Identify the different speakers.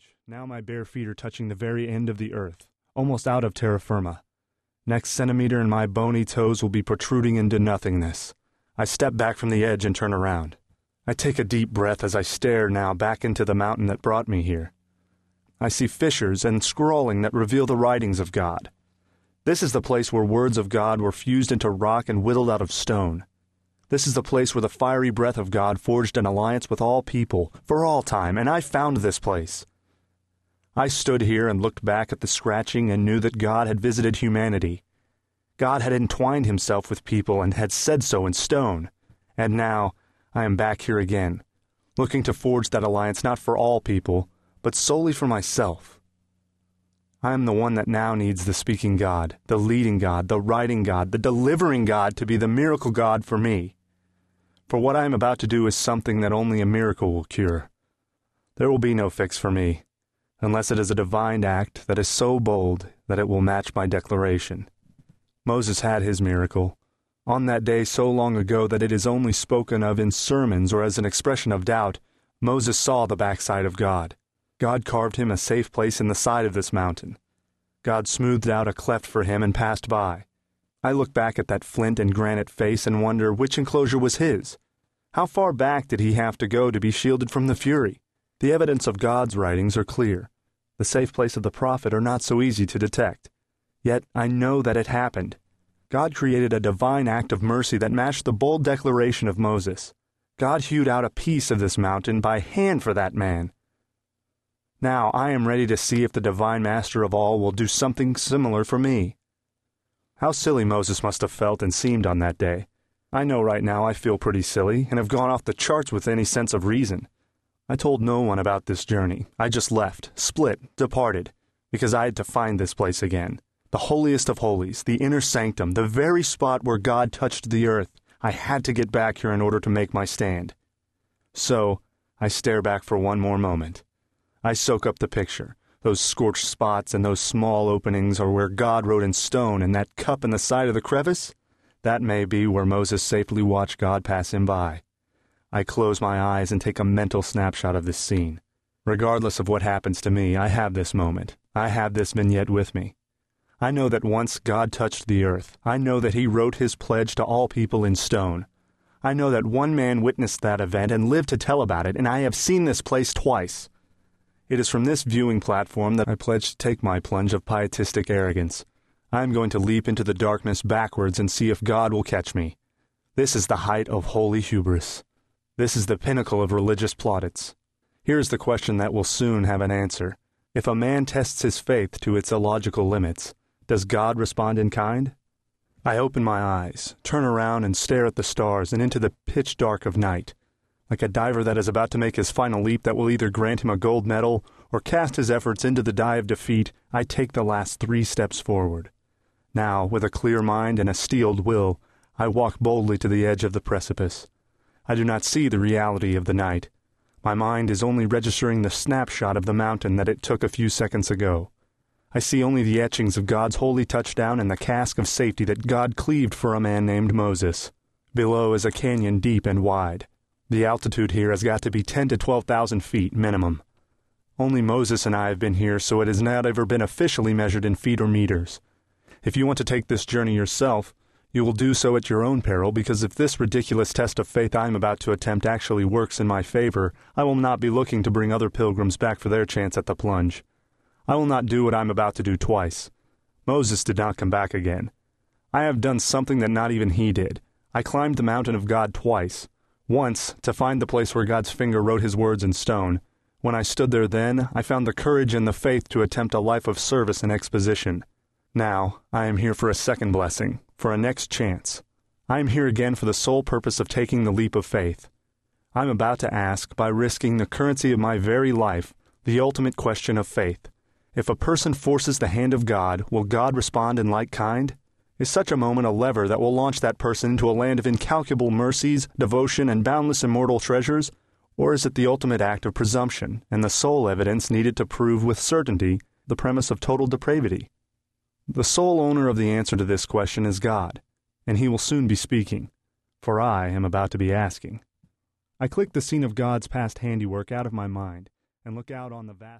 Speaker 1: edge. Now my bare feet are touching the very end of the earth, almost out of terra firma. Next centimeter and my bony toes will be protruding into nothingness. I step back from the edge and turn around. I take a deep breath as I stare now back into the mountain that brought me here. I see fissures and scrawling that reveal the writings of God. This is the place where words of God were fused into rock and whittled out of stone. This is the place where the fiery breath of God forged an alliance with all people for all time, and I found this place. I stood here and looked back at the scratching and knew that God had visited humanity. God had entwined himself with people and had said so in stone. And now I am back here again, looking to forge that alliance not for all people, but solely for myself. I am the one that now needs the speaking God, the leading God, the writing God, the delivering God to be the miracle God for me. For what I am about to do is something that only a miracle will cure. There will be no fix for me, unless it is a divine act that is so bold that it will match my declaration. Moses had his miracle, on that day so long ago that it is only spoken of in sermons or as an expression of doubt, Moses saw the backside of God. God carved him a safe place in the side of this mountain. God smoothed out a cleft for him and passed by. I look back at that flint and granite face and wonder which enclosure was his. How far back did he have to go to be shielded from the fury? The evidence of God's writings are clear. The safe place of the prophet are not so easy to detect. Yet I know that it happened. God created a divine act of mercy that matched the bold declaration of Moses. God hewed out a piece of this mountain by hand for that man. Now I am ready to see if the divine master of all will do something similar for me. How silly Moses must have felt and seemed on that day. I know right now I feel pretty silly and have gone off the charts with any sense of reason. I told no one about this journey. I just left, split, departed, because I had to find this place again. The holiest of holies, the inner sanctum, the very spot where God touched the earth. I had to get back here in order to make my stand. So, I stare back for one more moment. I soak up the picture, those scorched spots and those small openings are where God wrote in stone, and that cup in the side of the crevice? That may be where Moses safely watched God pass him by. I close my eyes and take a mental snapshot of this scene. Regardless of what happens to me, I have this moment. I have this vignette with me. I know that once God touched the earth. I know that he wrote his pledge to all people in stone. I know that one man witnessed that event and lived to tell about it, and I have seen this place twice. It is from this viewing platform that I pledge to take my plunge of pietistic arrogance. I am going to leap into the darkness backwards and see if God will catch me. This is the height of holy hubris. This is the pinnacle of religious plaudits. Here is the question that will soon have an answer. If a man tests his faith to its illogical limits, does God respond in kind? I open my eyes, turn around, and stare at the stars and into the pitch dark of night like a diver that is about to make his final leap that will either grant him a gold medal or cast his efforts into the die of defeat, I take the last three steps forward. Now, with a clear mind and a steeled will, I walk boldly to the edge of the precipice. I do not see the reality of the night. My mind is only registering the snapshot of the mountain that it took a few seconds ago. I see only the etchings of God's holy touchdown and the cask of safety that God cleaved for a man named Moses. Below is a canyon deep and wide. The altitude here has got to be 10 to 12,000 feet minimum. Only Moses and I have been here, so it has not ever been officially measured in feet or meters. If you want to take this journey yourself, you will do so at your own peril because if this ridiculous test of faith I am about to attempt actually works in my favor, I will not be looking to bring other pilgrims back for their chance at the plunge. I will not do what I am about to do twice. Moses did not come back again. I have done something that not even he did. I climbed the mountain of God twice. Once, to find the place where God's finger wrote his words in stone. When I stood there then, I found the courage and the faith to attempt a life of service and exposition. Now, I am here for a second blessing, for a next chance. I am here again for the sole purpose of taking the leap of faith. I am about to ask, by risking the currency of my very life, the ultimate question of faith. If a person forces the hand of God, will God respond in like kind? Is such a moment a lever that will launch that person into a land of incalculable mercies, devotion, and boundless immortal treasures? Or is it the ultimate act of presumption and the sole evidence needed to prove with certainty the premise of total depravity? The sole owner of the answer to this question is God, and he will soon be speaking, for I am about to be asking. I click the scene of God's past handiwork out of my mind and look out on the vast